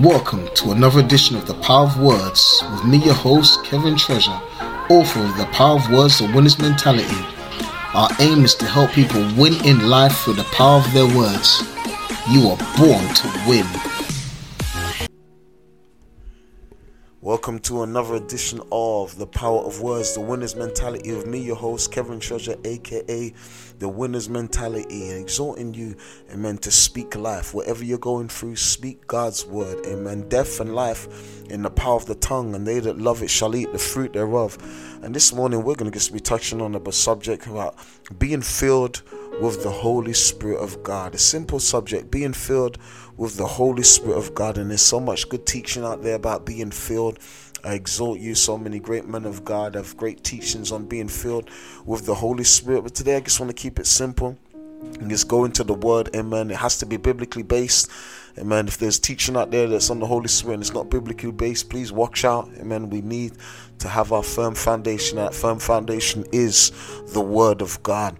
Welcome to another edition of The Power of Words with me, your host, Kevin Treasure, author of The Power of Words, The Winner's Mentality. Our aim is to help people win in life through the power of their words. You are born to win. Welcome to another edition of The Power of Words, The Winner's Mentality of me, your host, Kevin Treasure, aka The Winner's Mentality, exhorting you, amen, to speak life. Whatever you're going through, speak God's word, amen. Death and life in the power of the tongue, and they that love it shall eat the fruit thereof. And this morning, we're going to just be touching on a subject about being filled with the Holy Spirit of God. A simple subject, being filled with the Holy Spirit of God. And there's so much good teaching out there about being filled. I exhort you, so many great men of God have great teachings on being filled with the Holy Spirit. But today I just want to keep it simple and just go into the word, amen. It has to be biblically based. Amen. If there's teaching out there that's on the Holy Spirit and it's not biblically based, please watch out. Amen. We need to have our firm foundation. That firm foundation is the Word of God.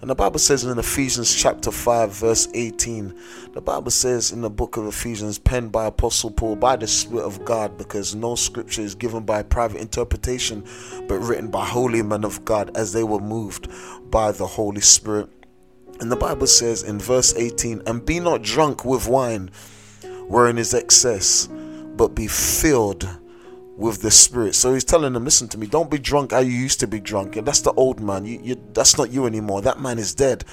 And the Bible says in Ephesians chapter 5, verse 18, the Bible says in the book of Ephesians, penned by Apostle Paul, by the Spirit of God, because no scripture is given by private interpretation, but written by holy men of God as they were moved by the Holy Spirit. And the Bible says in verse 18, And be not drunk with wine, wherein is excess, but be filled with the Spirit. So he's telling them, listen to me, don't be drunk how you used to be drunk. And that's the old man. You, you, that's not you anymore. That man is dead.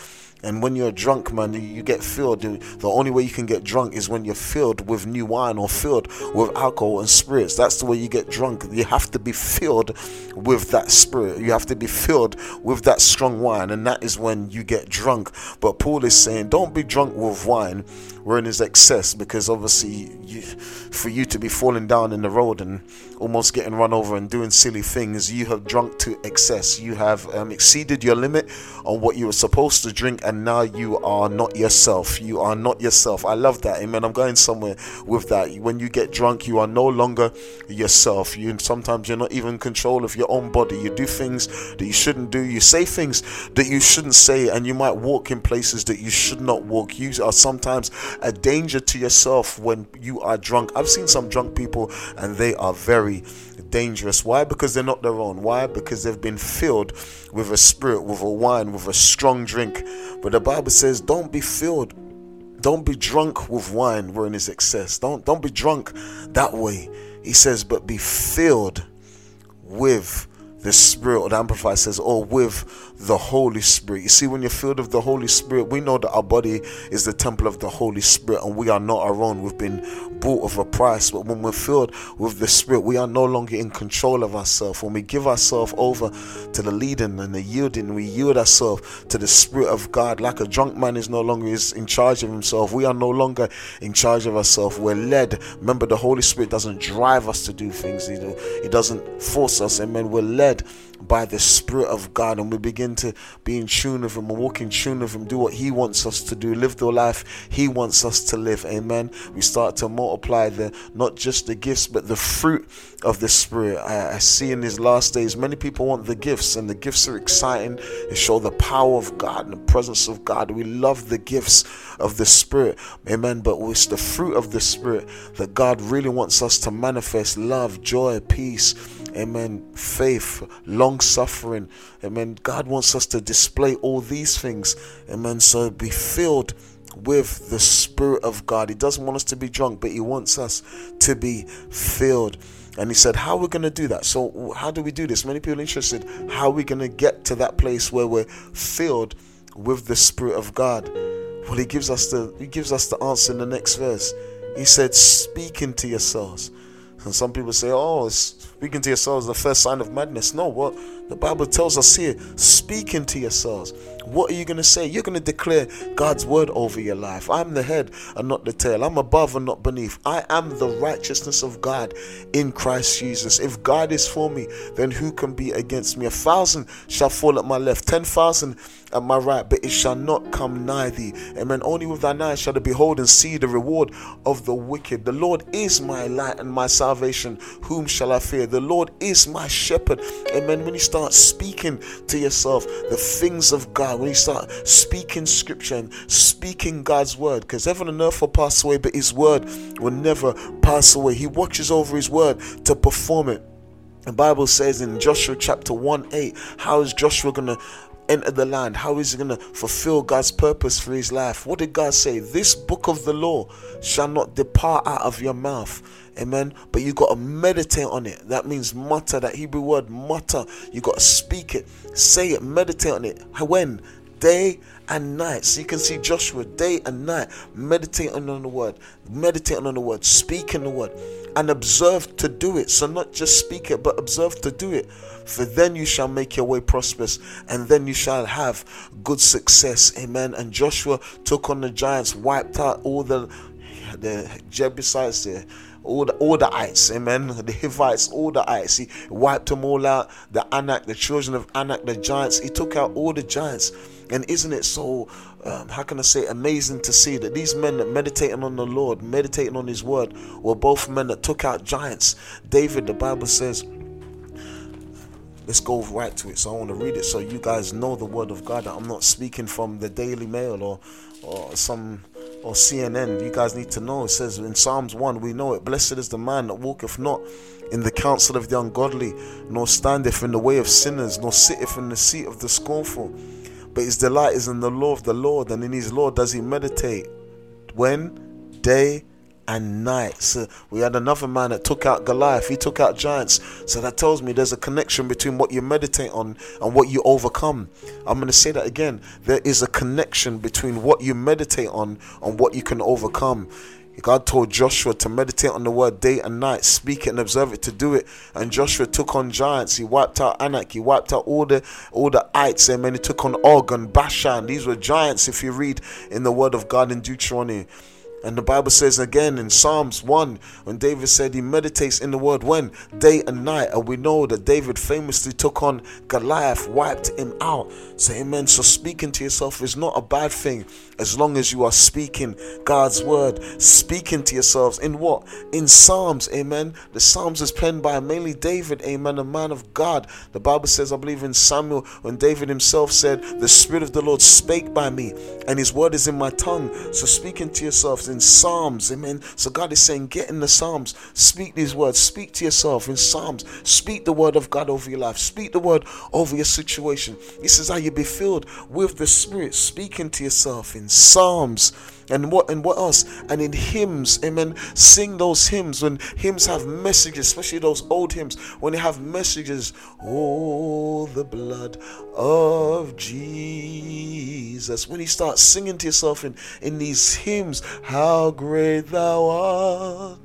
And when you're drunk, man, you get filled. The only way you can get drunk is when you're filled with new wine or filled with alcohol and spirits. That's the way you get drunk. You have to be filled with that spirit. You have to be filled with that strong wine, and that is when you get drunk. But Paul is saying, don't be drunk with wine wherein is excess, because obviously, you, for you to be falling down in the road and almost getting run over and doing silly things, you have drunk to excess. You have um, exceeded your limit on what you were supposed to drink and now you are not yourself. You are not yourself. I love that. Amen. I'm going somewhere with that. When you get drunk, you are no longer yourself. You sometimes you're not even in control of your own body. You do things that you shouldn't do. You say things that you shouldn't say, and you might walk in places that you should not walk. You are sometimes a danger to yourself when you are drunk. I've seen some drunk people, and they are very dangerous. Why? Because they're not their own. Why? Because they've been filled with a spirit, with a wine, with a strong drink. But the Bible says, don't be filled. Don't be drunk with wine wherein is excess. Don't don't be drunk that way. He says, but be filled with the Spirit, or the Amplified says, or with the Holy Spirit. You see, when you're filled with the Holy Spirit, we know that our body is the temple of the Holy Spirit and we are not our own. We've been bought of a price. But when we're filled with the Spirit, we are no longer in control of ourselves. When we give ourselves over to the leading and the yielding, we yield ourselves to the Spirit of God. Like a drunk man is no longer is in charge of himself. We are no longer in charge of ourselves. We're led. Remember, the Holy Spirit doesn't drive us to do things. He, he doesn't force us. Amen. We're led by the Spirit of God and we begin to be in tune with Him and walk in tune with Him, do what He wants us to do, live the life He wants us to live. Amen. We start to multiply the not just the gifts but the fruit of the Spirit. I, I see in these last days many people want the gifts and the gifts are exciting. They show the power of God and the presence of God. We love the gifts of the Spirit. Amen. But it's the fruit of the Spirit that God really wants us to manifest love, joy, peace Amen. Faith, long suffering. Amen. God wants us to display all these things. Amen. So be filled with the Spirit of God. He doesn't want us to be drunk, but He wants us to be filled. And he said, How are we going to do that? So, how do we do this? Many people interested. How are we going to get to that place where we're filled with the Spirit of God? Well, he gives us the he gives us the answer in the next verse. He said, Speaking to yourselves. And some people say, Oh, speaking to yourselves the first sign of madness. No, what the Bible tells us here, speaking to yourselves. What are you going to say? You're going to declare God's word over your life. I'm the head and not the tail. I'm above and not beneath. I am the righteousness of God in Christ Jesus. If God is for me, then who can be against me? A thousand shall fall at my left, ten thousand at my right, but it shall not come nigh thee. Amen. Only with thine eyes shall behold and see the reward of the wicked. The Lord is my light and my salvation. Whom shall I fear? The Lord is my shepherd. Amen. When you start speaking to yourself the things of God, when you start speaking scripture and speaking God's word, because heaven and earth will pass away, but his word will never pass away. He watches over his word to perform it. The Bible says in Joshua chapter 1 8, how is Joshua going to enter the land? How is he going to fulfill God's purpose for his life? What did God say? This book of the law shall not depart out of your mouth. Amen. But you got to meditate on it. That means mutter, that Hebrew word mutter. You got to speak it, say it, meditate on it. When? Day and night. So you can see Joshua day and night meditating on the word, meditating on the word, speaking the word, and observe to do it. So not just speak it, but observe to do it. For then you shall make your way prosperous, and then you shall have good success. Amen. And Joshua took on the giants, wiped out all the the Jebusites, all the all the ites, amen. The Hivites, all the ites. He wiped them all out. The Anak, the children of Anak, the giants. He took out all the giants. And isn't it so, um, how can I say, amazing to see that these men that meditating on the Lord, meditating on His word, were both men that took out giants. David, the Bible says, let's go right to it. So I want to read it so you guys know the word of God. I'm not speaking from the Daily Mail or, or some or CNN. You guys need to know. It says in Psalms 1, we know it. Blessed is the man that walketh not in the counsel of the ungodly, nor standeth in the way of sinners, nor sitteth in the seat of the scornful but his delight is in the law of the Lord, and in his law does he meditate. When? Day and night. So we had another man that took out Goliath, he took out giants. So that tells me there's a connection between what you meditate on and what you overcome. I'm going to say that again. There is a connection between what you meditate on and what you can overcome. God told Joshua to meditate on the word day and night, speak it and observe it to do it. And Joshua took on giants. He wiped out Anak. He wiped out all the all the ites. Then he took on Og and Bashan. These were giants. If you read in the word of God in Deuteronomy. And the Bible says again in Psalms 1 when David said he meditates in the word when? Day and night. And we know that David famously took on Goliath, wiped him out. So, amen. So, speaking to yourself is not a bad thing as long as you are speaking God's word, speaking to yourselves in what? In Psalms, amen. The Psalms is penned by mainly David, amen, a man of God. The Bible says, I believe in Samuel, when David himself said, The Spirit of the Lord spake by me, and his word is in my tongue. So, speaking to in Psalms, amen. So, God is saying, Get in the Psalms, speak these words, speak to yourself in Psalms, speak the word of God over your life, speak the word over your situation. This is how you be filled with the Spirit, speaking to yourself in psalms and what and what else? And in hymns amen. Sing those hymns when hymns have messages especially those old hymns when they have messages. Oh the blood of jesus. When you start singing to yourself in in these hymns how great thou art.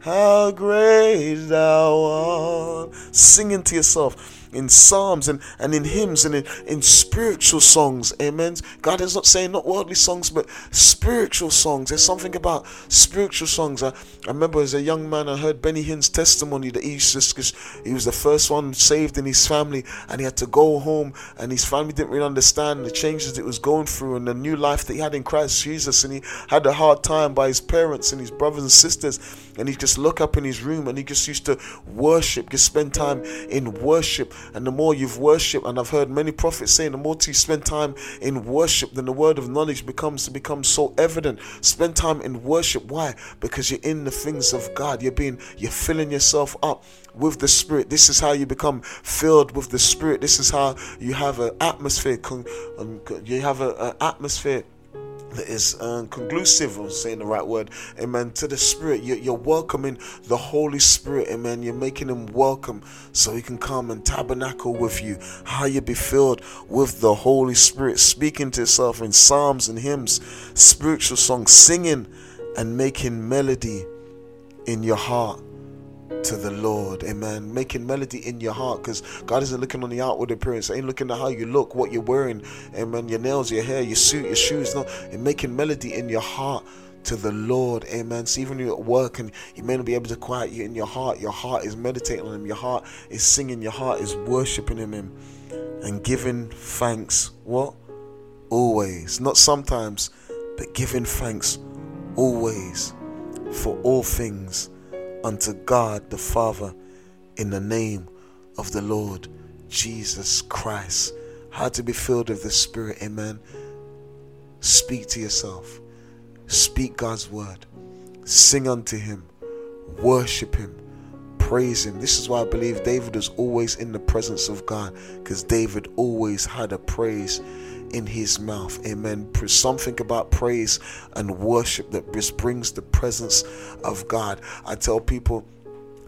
How great thou art. Singing to yourself in psalms and, and in hymns and in, in spiritual songs. Amen. God is not saying not worldly songs, but spiritual songs. There's something about spiritual songs. I, I remember as a young man, I heard Benny Hinn's testimony that he just because he was the first one saved in his family and he had to go home and his family didn't really understand the changes it was going through and the new life that he had in Christ Jesus and he had a hard time by his parents and his brothers and sisters and he just look up in his room and he just used to worship, just spend time in worship. And the more you've worshipped, and I've heard many prophets saying, the more you spend time in worship, then the word of knowledge becomes to become so evident. Spend time in worship. Why? Because you're in the things of God. You're being, you're filling yourself up with the Spirit. This is how you become filled with the Spirit. This is how you have an atmosphere. Um, you have an atmosphere that is uh, conclusive, I'm saying the right word, amen, to the Spirit. You're, you're, welcoming the Holy Spirit, amen. You're making Him welcome so He can come and tabernacle with you. How you be filled with the Holy Spirit, speaking to yourself in psalms and hymns, spiritual songs, singing and making melody in your heart to the Lord. Amen. Making melody in your heart because God isn't looking on the outward appearance. ain't looking at how you look, what you're wearing. Amen. Your nails, your hair, your suit, your shoes. No, and making melody in your heart to the Lord. Amen. So even you're at work and you may not be able to quiet you in your heart, your heart is meditating on Him. Your heart is singing. Your heart is worshiping Him and giving thanks. What? Always. Not sometimes, but giving thanks always for all things unto God the Father in the name of the Lord Jesus Christ. How to be filled with the Spirit, amen. Speak to yourself, speak God's word, sing unto Him, worship Him, praise Him. This is why I believe David was always in the presence of God because David always had a praise in his mouth. Amen. Something about praise and worship that just brings the presence of God. I tell people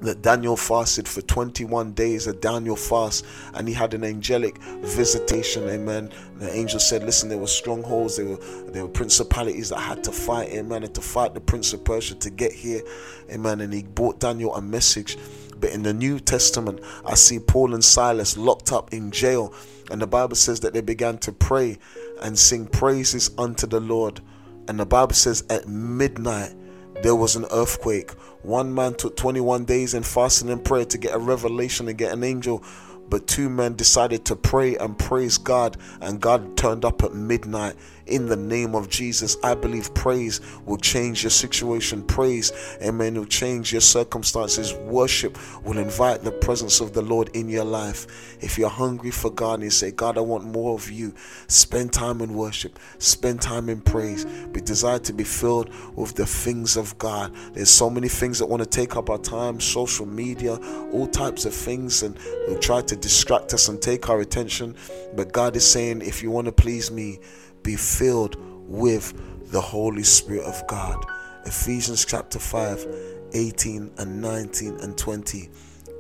that Daniel fasted for 21 days, a Daniel fast, and he had an angelic visitation. Amen. The angel said, Listen, there were strongholds, there were there were principalities that had to fight, amen, and to fight the prince of Persia to get here. Amen. And he brought Daniel a message. But in the New Testament, I see Paul and Silas locked up in jail. And the Bible says that they began to pray and sing praises unto the Lord. And the Bible says at midnight, there was an earthquake. One man took 21 days in fasting and prayer to get a revelation and get an angel but two men decided to pray and praise God, and God turned up at midnight in the name of Jesus. I believe praise will change your situation. Praise, amen, will change your circumstances. Worship will invite the presence of the Lord in your life. If you're hungry for God and you say, God, I want more of you, spend time in worship, spend time in praise. Be desired to be filled with the things of God. There's so many things that want to take up our time, social media, all types of things, and will try to distract us and take our attention. But God is saying, if you want to please me, be filled with the Holy Spirit of God. Ephesians chapter 5, 18 and 19 and 20.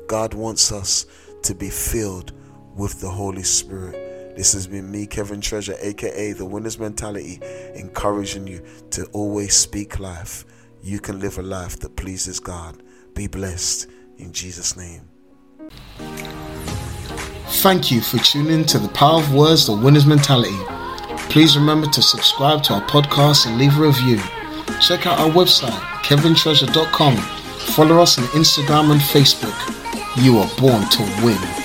God wants us to be filled with the Holy Spirit. This has been me, Kevin Treasure, aka The Winner's Mentality, encouraging you to always speak life. You can live a life that pleases God. Be blessed in Jesus' name. Thank you for tuning to the Power of Words, the Winner's Mentality. Please remember to subscribe to our podcast and leave a review. Check out our website, kevintreasure.com. Follow us on Instagram and Facebook. You are born to win.